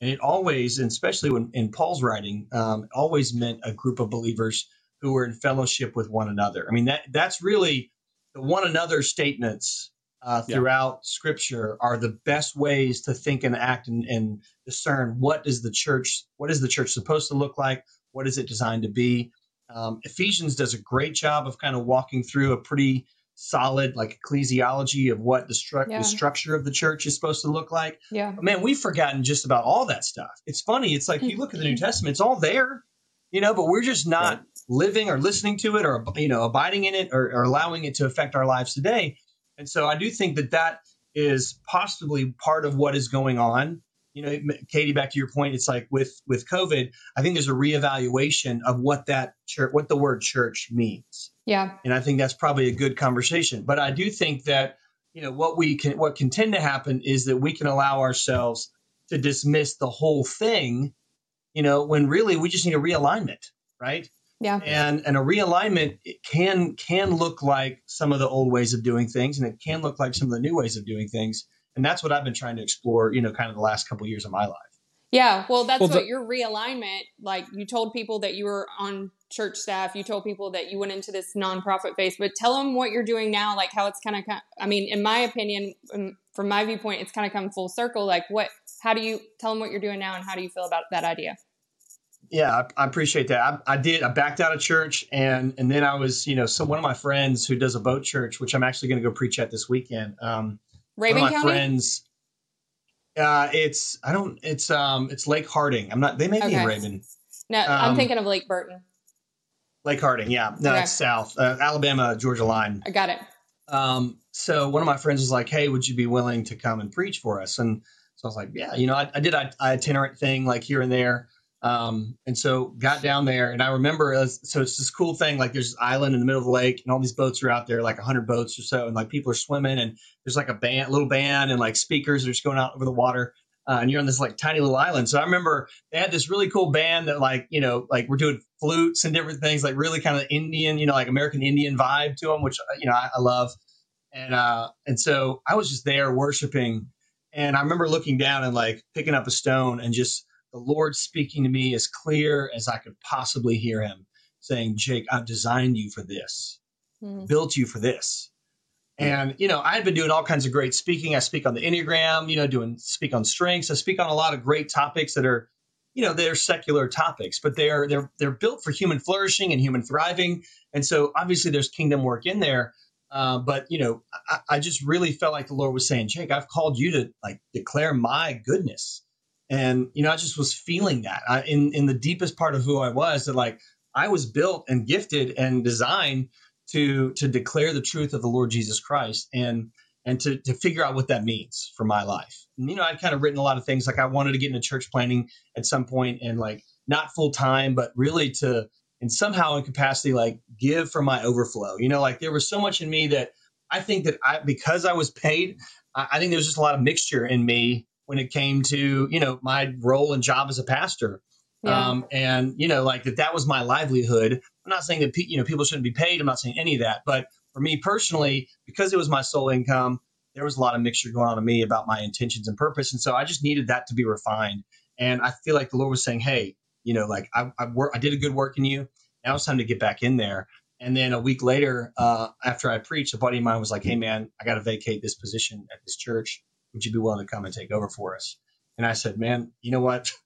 And it always, and especially when in Paul's writing, um, always meant a group of believers who were in fellowship with one another. I mean that that's really the one another statements uh, Yeah. throughout Scripture are the best ways to think and act and, and discern what is the church, what is the church supposed to look like, what is it designed to be. Um, Ephesians does a great job of kind of walking through a pretty solid like ecclesiology of what the, stru- Yeah. the structure of the church is supposed to look like. Yeah. But man, we've forgotten just about all that stuff. It's funny. It's like you look at the New [laughs] Testament; it's all there, you know, but we're just not living or listening to it or you know abiding in it or, or allowing it to affect our lives today. And so I do think that that is possibly part of what is going on. You know, Katie, back to your point, it's like with with COVID, I think there's a reevaluation of what that church, what the word church means Yeah. and I think that's probably a good conversation. But I do think that you know what we can what can tend to happen is that we can allow ourselves to dismiss the whole thing, you know, when really we just need a realignment, right? Yeah. And and a realignment it can can look like some of the old ways of doing things, and it can look like some of the new ways of doing things. And that's what I've been trying to explore, you know, kind of the last couple of years of my life. Yeah, well, that's Well, what the- your realignment. Like you told people that you were on church staff. You told people that you went into this nonprofit phase. But tell them what you're doing now. Like how it's kind of. I mean, in my opinion, um, from my viewpoint, it's kind of come full circle. Like what? How do you tell them what you're doing now, and how do you feel about that idea? Yeah, I, I appreciate that. I, I did. I backed out of church, and and then I was, you know, so one of my friends who does a boat church, which I'm actually going to go preach at this weekend. Um, Rabun my County. friends. Uh, it's I don't. It's um. It's Lake Harding. I'm not. They may be in Rabun. No, I'm um, thinking of Lake Burton. Lake Harding. Yeah. No, Okay. it's south. Uh, Alabama, Georgia line. I got it. Um, so one of my friends was like, "Hey, would you be willing to come and preach for us?" And so I was like, "Yeah, you know, I, I did a itinerant thing like here and there." Um, and so got down there, and I remember, uh, so it's this cool thing. Like there's this island in the middle of the lake, and all these boats are out there, like hundred boats or so, and like people are swimming, and there's like a band, little band, and like speakers are just going out over the water. Uh, and you're on this like tiny little island. So I remember they had this really cool band that like you know like we're doing flutes and different things, like really kind of Indian, you know, like American Indian vibe to them, which uh, you know I, I love and uh and so I was just there worshiping and I remember looking down and like picking up a stone and just the Lord speaking to me as clear as I could possibly hear him saying, Jake, I've designed you for this, Mhm. built you for this. And you know, I've been doing all kinds of great speaking. I speak on the Enneagram, you know, doing speak on strengths. I speak on a lot of great topics that are, you know, they're secular topics, but they're they're they're built for human flourishing and human thriving. And so obviously there's kingdom work in there. Uh, but you know, I, I just really felt like the Lord was saying, Jake, I've called you to like declare my goodness. And you know, I just was feeling that I, in in the deepest part of who I was that like I was built and gifted and designed to to declare the truth of the Lord Jesus Christ and and to to figure out what that means for my life. And, you know, I'd kind of written a lot of things like I wanted to get into church planning at some point and like not full time, but really to and somehow in capacity like give from my overflow. You know, like there was so much in me that I think that I because I was paid, I, I think was just a lot of mixture in me when it came to you know my role and job as a pastor. Yeah. Um, and you know, like that that was my livelihood. I'm not saying that pe- you know people shouldn't be paid. I'm not saying any of that. But for me personally, because it was my sole income, there was a lot of mixture going on in me about my intentions and purpose. And so I just needed that to be refined. And I feel like the Lord was saying, "Hey, you know, like I I, work, I did a good work in you. Now it's time to get back in there." And then a week later, uh, after I preached, a buddy of mine was like, "Hey, man, I got to vacate this position at this church. Would you be willing to come and take over for us?" And I said, "Man, you know what? [laughs]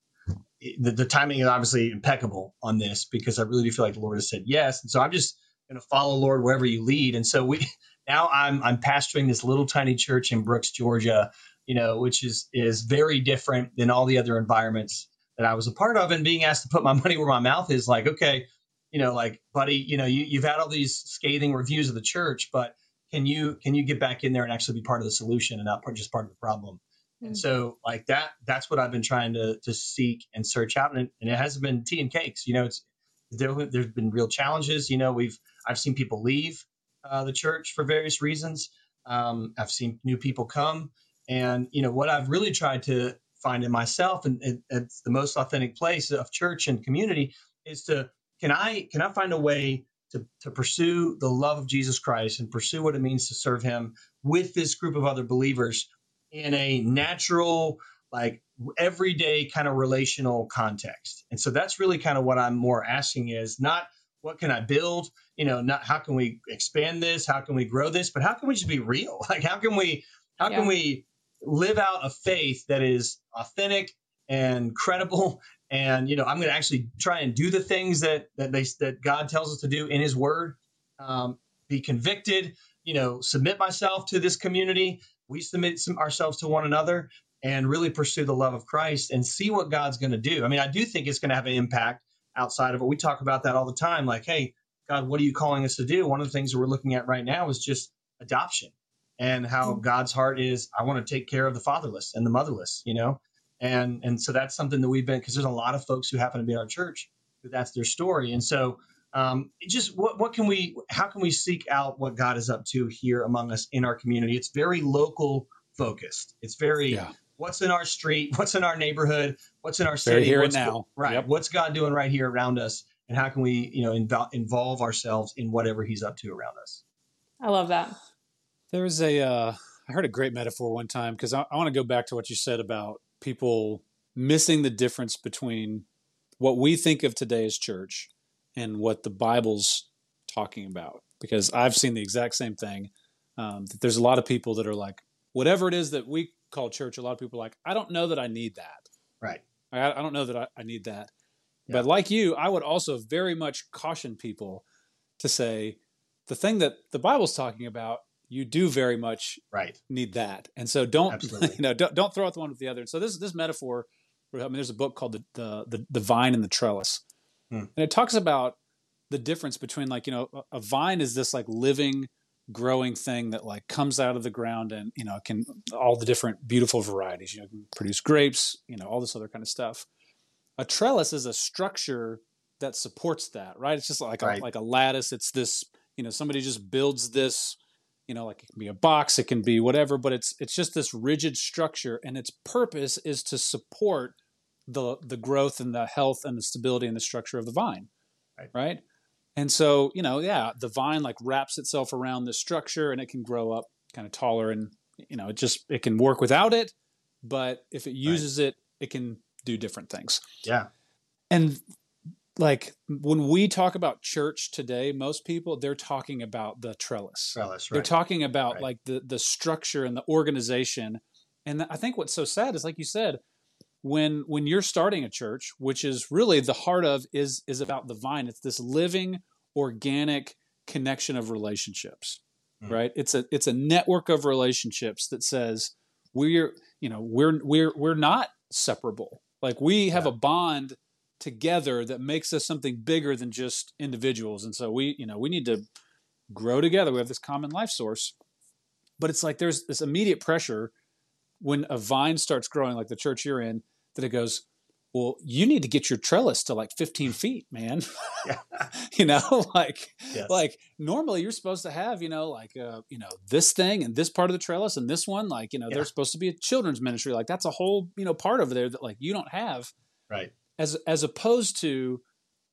the, the timing is obviously impeccable on this because I really do feel like the Lord has said yes. And so I'm just going to follow Lord wherever you lead. And so we [laughs] now I'm I'm pastoring this little tiny church in Brooks, Georgia, you know, which is is very different than all the other environments that I was a part of. And being asked to put my [laughs] money where my mouth is, like, okay, you know, like, buddy, you know, you, you've had all these scathing reviews of the church, but can you can you get back in there and actually be part of the solution and not part, just part of the problem? And so like that, that's what I've been trying to to seek and search out. And, and it hasn't been tea and cakes. You know, it's there, there's been real challenges. You know, we've I've seen people leave uh, the church for various reasons. Um, I've seen new people come, and you know what I've really tried to find in myself, and, and it's the most authentic place of church and community is to can I can I find a way to to pursue the love of Jesus Christ and pursue what it means to serve Him with this group of other believers in a natural, like everyday kind of relational context. And so that's really kind of what I'm more asking is not what can I build, you know, not how can we expand this, how can we grow this, but how can we just be real? [laughs] Like how can we how Yeah. can we live out a faith that is authentic and credible and you know I'm going to actually try and do the things that that they that God tells us to do in his word um, be convicted you know, submit myself to this community. We submit some, ourselves to one another and really pursue the love of Christ and see what God's going to do. I mean, I do think it's going to have an impact outside of it. We talk about that all the time. Like, hey, God, what are you calling us to do? One of the things that we're looking at right now is just adoption and how God's heart is. I want to take care of the fatherless and the motherless, you know, and and so that's something that we've been because there's a lot of folks who happen to be in our church who that's their story, and so um, just what what can we how can we seek out what God is up to here among us in our community? It's very local focused. It's very Yeah. what's in our street, what's in our neighborhood, what's in our Very city, here and now. right? Yep. What's God doing right here around us, and how can we you know invo- involve ourselves in whatever He's up to around us? I love that. There's a, uh, I heard a great metaphor one time because I, I want to go back to what you said about people missing the difference between what we think of today as church and what the Bible's talking about. Because I've seen the exact same thing. Um, that there's a lot of people that are like, whatever it is that we call church, a lot of people are like, I don't know that I need that. Right. I, I don't know that I, I need that. Yeah. But like you, I would also very much caution people to say the thing that the Bible's talking about, you do very much Right. need that. And so don't [laughs] Absolutely. you know don't, don't throw out the one with the other. And so this this metaphor, I mean, there's a book called the the the, the vine and the trellis, Hmm. and it talks about the difference between like you know a, a vine is this like living growing thing that like comes out of the ground and you know can all the different beautiful varieties you know can produce grapes you know all this other kind of stuff a trellis is a structure that supports that right it's just like Right. a, like a lattice it's this you know somebody just builds this you know like it can be a box it can be whatever but it's it's just this rigid structure and its purpose is to support the the growth and the health and the stability and the structure of the vine Right. right and so you know yeah the vine like wraps itself around this structure and it can grow up kind of taller and you know it just it can work without it but if it uses it it can do different things Yeah. and like when we talk about church today most people they're talking about the trellis Trellis. right. they're talking about Right. like the the structure and the organization and i think what's so sad is like you said when when you're starting a church which is really the heart of is is about the vine it's this living organic connection of relationships Mhm. right it's a it's a network of relationships that says we're you know we're we're we're not separable like we have Yeah. a bond together that makes us something bigger than just individuals and so we you know we need to grow together we have this common life source but it's like there's this immediate pressure when a vine starts growing like the church you're in that it goes well you need to get your trellis to like 15 feet man Yeah. [laughs] you know [laughs] like Yes. like normally you're supposed to have you know like uh, you know this thing and this part of the trellis and this one like you know Yeah. there's supposed to be a children's ministry like that's a whole you know part over there that like you don't have right. As as opposed to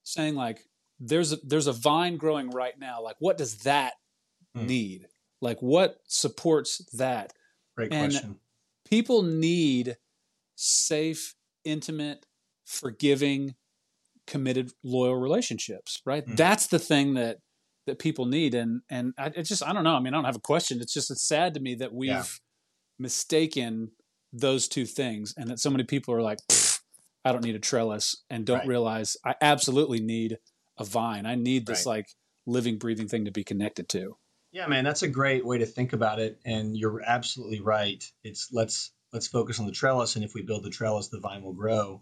saying like there's a, there's a vine growing right now like what does that Hmm. need like what supports that Great and- question. people need safe intimate forgiving committed loyal relationships right Mhm. that's the thing that that people need and and I, it's just i don't know i mean i don't have a question it's just it's sad to me that we've Yeah. mistaken those two things and that so many people are like "Pfft, i don't need a trellis and don't Right. realize i absolutely need a vine i need this Right. like living breathing thing to be connected to Yeah, man, that's a great way to think about it, and you're absolutely right. It's let's let's focus on the trellis, and if we build the trellis, the vine will grow.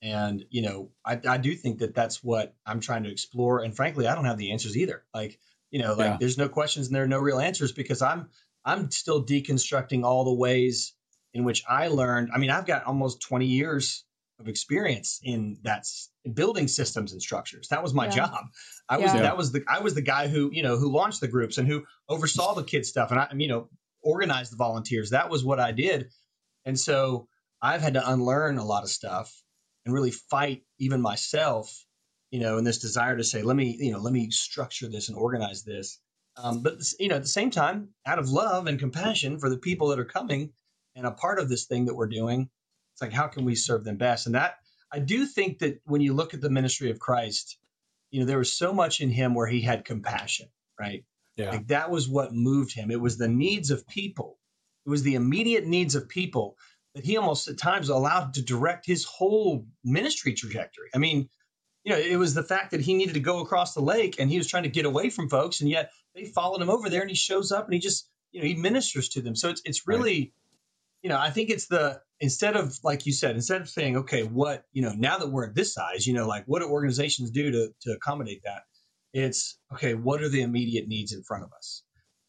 And you know, I, I do think that that's what I'm trying to explore. And frankly, I don't have the answers either. Like, you know, like Yeah. there's no questions and there are no real answers because I'm I'm still deconstructing all the ways in which I learned. I mean, I've got almost 20 years of experience in that building systems and structures. That was my Yeah. job. I was Yeah. that was the I was the guy who you know who launched the groups and who oversaw the kids stuff and I you know organized the volunteers. That was what I did, and so I've had to unlearn a lot of stuff and really fight even myself, you know, in this desire to say, let me you know let me structure this and organize this. Um, but you know, at the same time, out of love and compassion for the people that are coming and a part of this thing that we're doing, it's like how can we serve them best? And that I do think that when you look at the ministry of Christ, you know, there was so much in him where he had compassion, right? yeah Like that was what moved him. It was the needs of people. It was the immediate needs of people that he almost at times allowed to direct his whole ministry trajectory. I mean, you know, it was the fact that he needed to go across the lake and he was trying to get away from folks, and yet they followed him over there, and he shows up and he just, you know, he ministers to them. So it's it's really, you know, I think it's the instead of like you said, instead of saying, okay, what you know, now that we're at this size, you know, like what do organizations do to to accommodate that? It's okay, what are the immediate needs in front of us?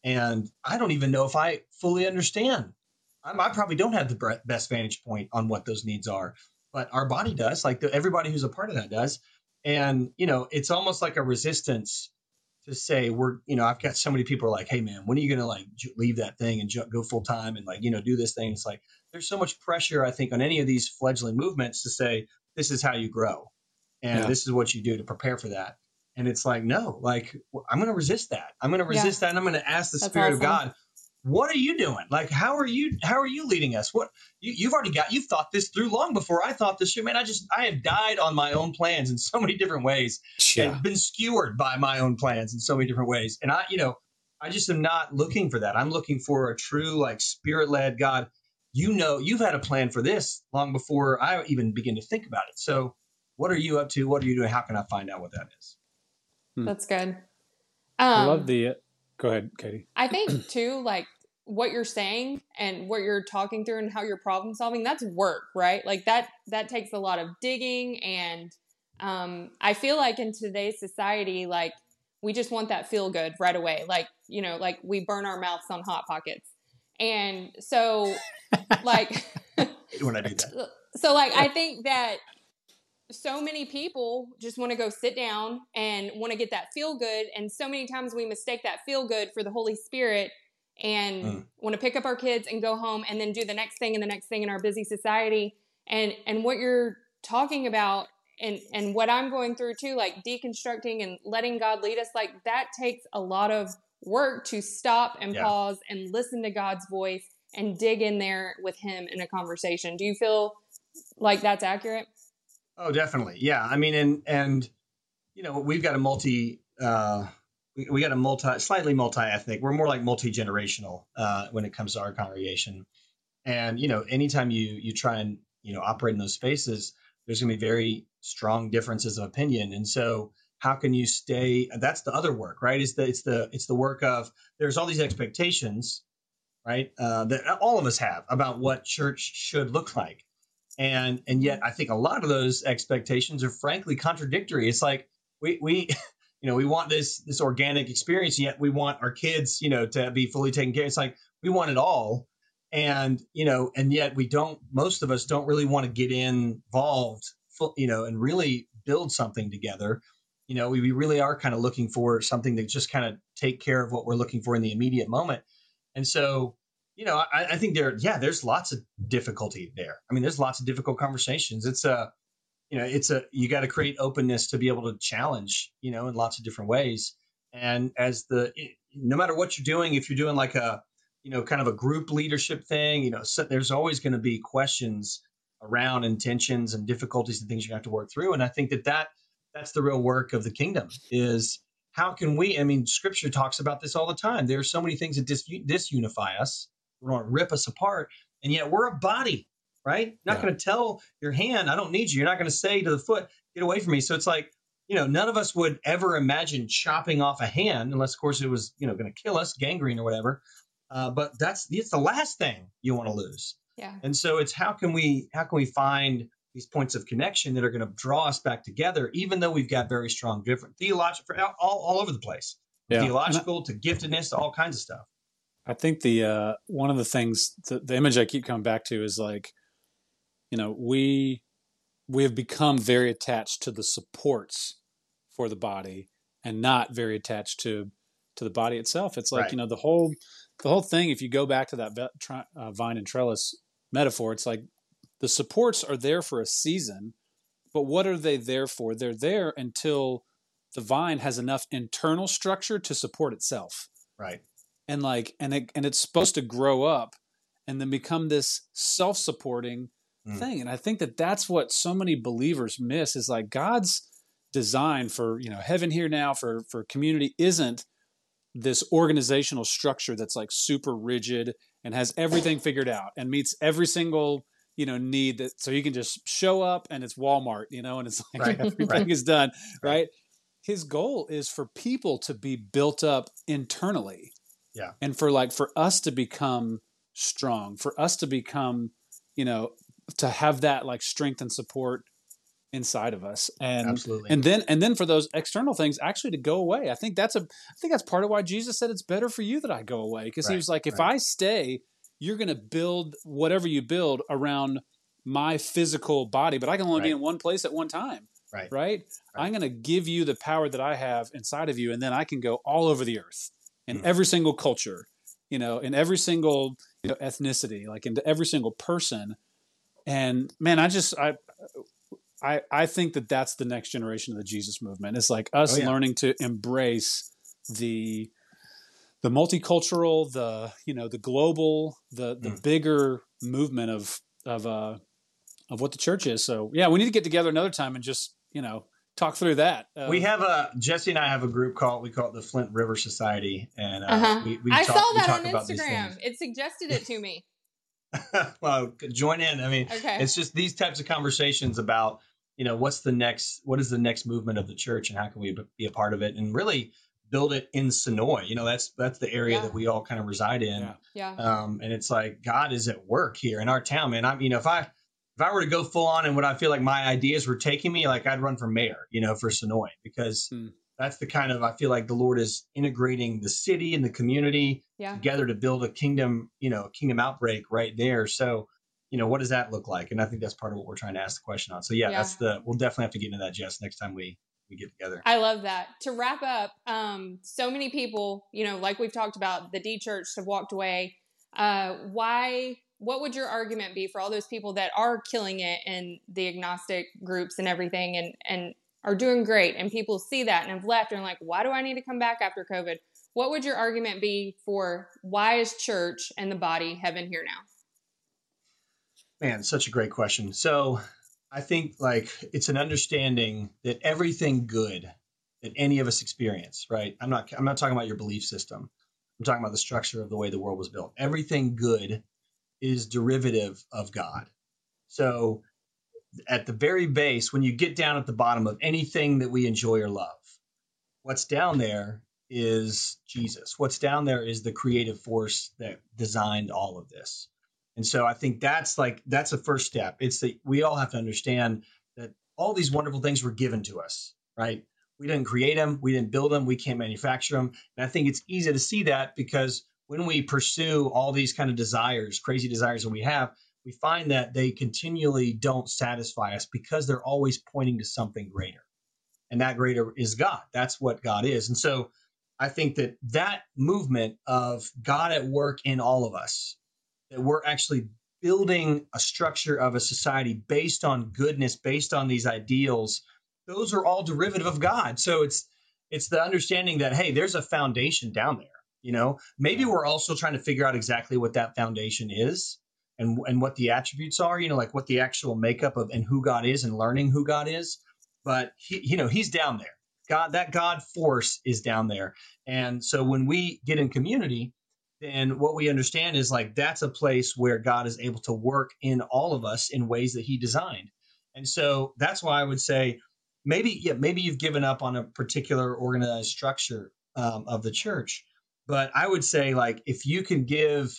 And I don't even know if I fully understand. I'm, I probably don't have the best vantage point on what those needs are, but our body does. Like the, everybody who's a part of that does. And you know, it's almost like a resistance to say we're. You know, I've got so many people are like, "Hey, man, when are you going to like leave that thing and ju- go full time and like you know do this thing?" It's like there's so much pressure, I think, on any of these fledgling movements to say this is how you grow, and Yeah. this is what you do to prepare for that. And it's like, no, like i'm going to resist that. I'm going to Yeah. resist that, and I'm going to ask the That's Spirit of. God, what are you doing? Like, how are you? How are you leading us? What you, you've already got? You've thought this through long before I thought this through. Man, I just I have died on my own plans in so many different ways, Yeah. and been skewered by my own plans in so many different ways. And I, you know, I just am not looking for that. I'm looking for a true, like, spirit led God. You know, you've had a plan for this long before I even begin to think about it. So, what are you up to? What are you doing? How can I find out what that is? That's good. Um, I love the. Go ahead, Katie. I think [clears throat] too, like what you're saying and what you're talking through and how you're problem solving, that's work, right? Like that that takes a lot of digging and um I feel like in today's society, like we just want that feel good right away. Like, you know, like we burn our mouths on hot pockets. And so like [laughs] when I do [laughs] that. so like I think that so many people just want to go sit down and want to get that feel good and so many times we mistake that feel good for the Holy Spirit and Mm. want to pick up our kids and go home and then do the next thing and the next thing in our busy society and and what you're talking about and and what I'm going through too like deconstructing and letting God lead us like that takes a lot of work to stop and Yeah. pause and listen to God's voice and dig in there with him in a conversation. Do you feel like that's accurate? Oh, definitely. Yeah. I mean, and and you know, we've got a multi. Uh, we, we got a multi, slightly multi-ethnic. We're more like multi-generational uh, when it comes to our congregation. And you know, anytime you you try and you know operate in those spaces, there's going to be very strong differences of opinion. And so, how can you stay? That's the other work, right? It's the it's the it's the work of there's all these expectations, right? Uh, that all of us have about what church should look like and and yet I think a lot of those expectations are frankly contradictory. It's like we we [laughs] you know we want this this organic experience, yet we want our kids you know to be fully taken care. Of. It's like we want it all, and you know, and yet we don't. Most of us don't really want to get involved, you know, and really build something together. You know, we, we really are kind of looking for something to just kind of take care of what we're looking for in the immediate moment, and so you know, I, I think there, yeah, there's lots of difficulty there. I mean, there's lots of difficult conversations. It's a, you know, it's a, you got to create openness to be able to challenge, you know, in lots of different ways. And as the, no matter what you're doing, if you're doing like a, you know, kind of a group leadership thing, you know, so there's always going to be questions around intentions and difficulties and things you have to work through. And I think that that, that's the real work of the kingdom is how can we, I mean, scripture talks about this all the time. There are so many things that dis, disunify us want to rip us apart. And yet we're a body, right? Not Yeah. going to tell your hand, I don't need you. You're not going to say to the foot, get away from me. So it's like, you know, none of us would ever imagine chopping off a hand unless, of course, it was, you know, going to kill us, gangrene or whatever. Uh, but that's it's the last thing you want to lose. Yeah. And so it's how can we how can we find these points of connection that are going to draw us back together, even though we've got very strong different theological all, all over the place, Yeah. theological to giftedness to all kinds of stuff. I think the uh, one of the things the, the image I keep coming back to is like, you know, we we have become very attached to the supports for the body and not very attached to to the body itself. It's like Right. you know the whole the whole thing. If you go back to that ve- tri- uh, vine and trellis metaphor, it's like the supports are there for a season, but what are they there for? They're there until the vine has enough internal structure to support itself Right. And like and it and it's supposed to grow up and then become this self-supporting Mm. thing and i think that that's what so many believers miss is like god's design for you know heaven here now for for community isn't this organizational structure that's like super rigid and has everything figured out and meets every single you know need that so you can just show up and it's Walmart, you know, and it's [laughs] like Right, everything right. is done, Right. right? His goal is for people to be built up internally. Yeah. And for like for us to become strong, for us to become, you know, to have that like strength and support inside of us. And Absolutely. and then and then for those external things actually to go away. I think that's a I think that's part of why Jesus said it's better for you that I go away because he was like if right. I stay, you're going to build whatever you build around my physical body, but I can only be in one place at one time. Right. Right? I'm going to give you the power that I have inside of you and then I can go all over the earth in Mm. every single culture, you know, in every single you know, ethnicity, like into every single person. And man, I just I I I think that that's the next generation of the Jesus movement. It's like us Oh, yeah. learning to embrace the the multicultural, the you know, the global, the the Mm. bigger movement of of uh of what the church is. So yeah, we need to get together another time and just you know talk through that. Uh, we have a Jesse and I have a group called we call it the Flint River Society, and uh, Uh-huh. we, we I talk, saw we that talk on about these Instagram. things. It suggested it to me. [laughs] [laughs] well, join in. I mean, Okay. it's just these types of conversations about you know what's the next what is the next movement of the church and how can we be a part of it and really build it in Senoia. You know, that's that's the area Yeah. that we all kind of reside in. Yeah. Yeah. Um, and it's like God is at work here in our town, man. I'm, you know, if I if I were to go full on and what I feel like my ideas were taking me, like I'd run for mayor, you know, for Senoia because Hmm. that's the kind of I feel like the Lord is integrating the city and the community Yeah. together to build a kingdom, you know, kingdom outbreak right there. So, you know, what does that look like? And I think that's part of what we're trying to ask the question on. So yeah, Yeah. that's the we'll definitely have to get into that, Jess, next time we we get together. I love that. To wrap up, um, so many people, you know, like we've talked about, the D church have walked away. Uh, why? What would your argument be for all those people that are killing it in the agnostic groups and everything, and and are doing great, and people see that and have left and like, why do I need to come back after COVID? What would your argument be for why is church and the body heaven here now? Man, such a great question. So I think like it's an understanding that everything good that any of us experience, right? I'm not I'm not talking about your belief system. I'm talking about the structure of the way the world was built. Everything good is derivative of God. So at the very base, when you get down at the bottom of anything that we enjoy or love, what's down there is Jesus. What's down there is the creative force that designed all of this. And so I think that's like that's the first step. It's that we all have to understand that all these wonderful things were given to us, right? We didn't create them, we didn't build them, we can't manufacture them. And I think it's easy to see that because when we pursue all these kind of desires, crazy desires that we have, we find that they continually don't satisfy us because they're always pointing to something greater. And that greater is God. That's what God is. And so I think that that movement of God at work in all of us, that we're actually building a structure of a society based on goodness, based on these ideals, those are all derivative of God. So it's it's the understanding that hey, there's a foundation down there. You know, maybe we're also trying to figure out exactly what that foundation is and and what the attributes are. You know, like what the actual makeup of and who God is and learning who God is. But he, you know, he's down there. God, that God force is down there. And so when we get in community, then what we understand is like that's a place where God is able to work in all of us in ways that He designed. And so that's why I would say maybe yeah maybe you've given up on a particular organized structure um, of the church, but I would say like if you can give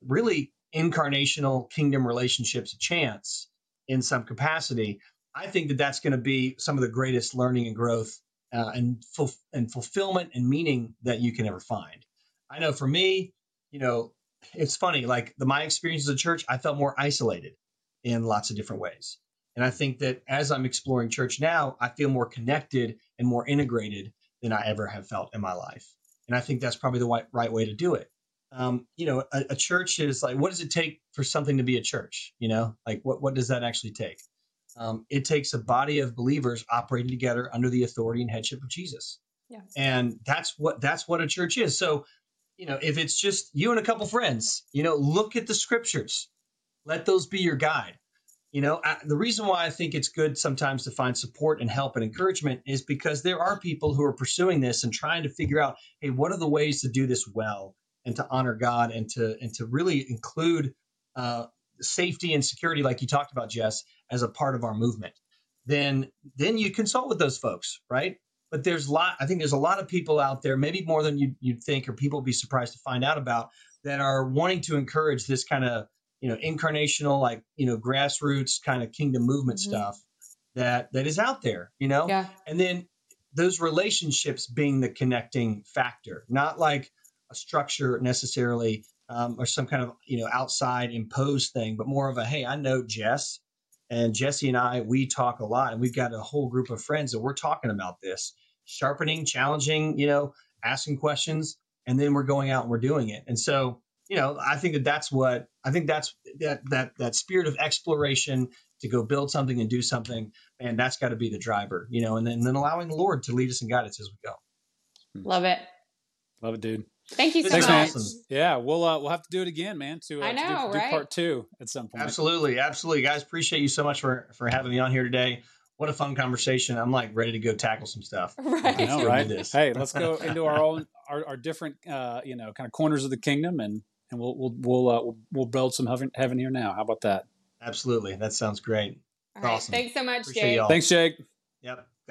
really incarnational kingdom relationships a chance in some capacity, I think that that's going to be some of the greatest learning and growth uh, and ful- and fulfillment and meaning that you can ever find. I know for me, you know, it's funny. Like the, my experience as a church, I felt more isolated in lots of different ways. And I think that as I'm exploring church now, I feel more connected and more integrated than I ever have felt in my life. And I think that's probably the right, right way to do it. Um, you know, a, a church is like, what does it take for something to be a church? You know, like what, what does that actually take? Um, it takes a body of believers operating together under the authority and headship of Jesus. Yeah. And that's what that's what a church is. So, you know, if it's just you and a couple friends, you know, look at the scriptures. Let those be your guide. You know, I, the reason why I think it's good sometimes to find support and help and encouragement is because there are people who are pursuing this and trying to figure out, hey, what are the ways to do this well and to honor God and to and to really include uh, safety and security, like you talked about, Jess, as a part of our movement, then then you consult with those folks, right? But there's a lot. I think there's a lot of people out there, maybe more than you, you'd think, or people would be surprised to find out about, that are wanting to encourage this kind of you know incarnational, like you know grassroots kind of kingdom movement Mhm. stuff that that is out there. You know, Yeah. and then those relationships being the connecting factor, not like a structure necessarily um, or some kind of you know outside imposed thing, but more of a hey, I know Jess, and Jesse and I we talk a lot, and we've got a whole group of friends that we're talking about this, sharpening, challenging, you know, asking questions, and then we're going out and we're doing it, and so you know I think that that's what I think that's that that that spirit of exploration to go build something and do something, and that's got to be the driver, you know, and then, and then allowing the Lord to lead us and guide us as we go. Love it. Love it, dude. Thank you so Thanks, much. awesome. Yeah, we'll uh, we'll have to do it again, man. To, uh, I to do- know, do, part two at some point. Absolutely, absolutely, guys. Appreciate you so much for for having me on here today. What a fun conversation! I'm like ready to go tackle some stuff. [laughs] Right. I know, right? Hey, let's go into our own our, our different uh, you know kind of corners of the kingdom, and and we'll we'll we'll uh, we'll, we'll build some heaven heaven here now. How about that? Absolutely, that sounds great. All right. Awesome. Thanks so much, Appreciate Jake. y'all. Thanks, Jake. Yep.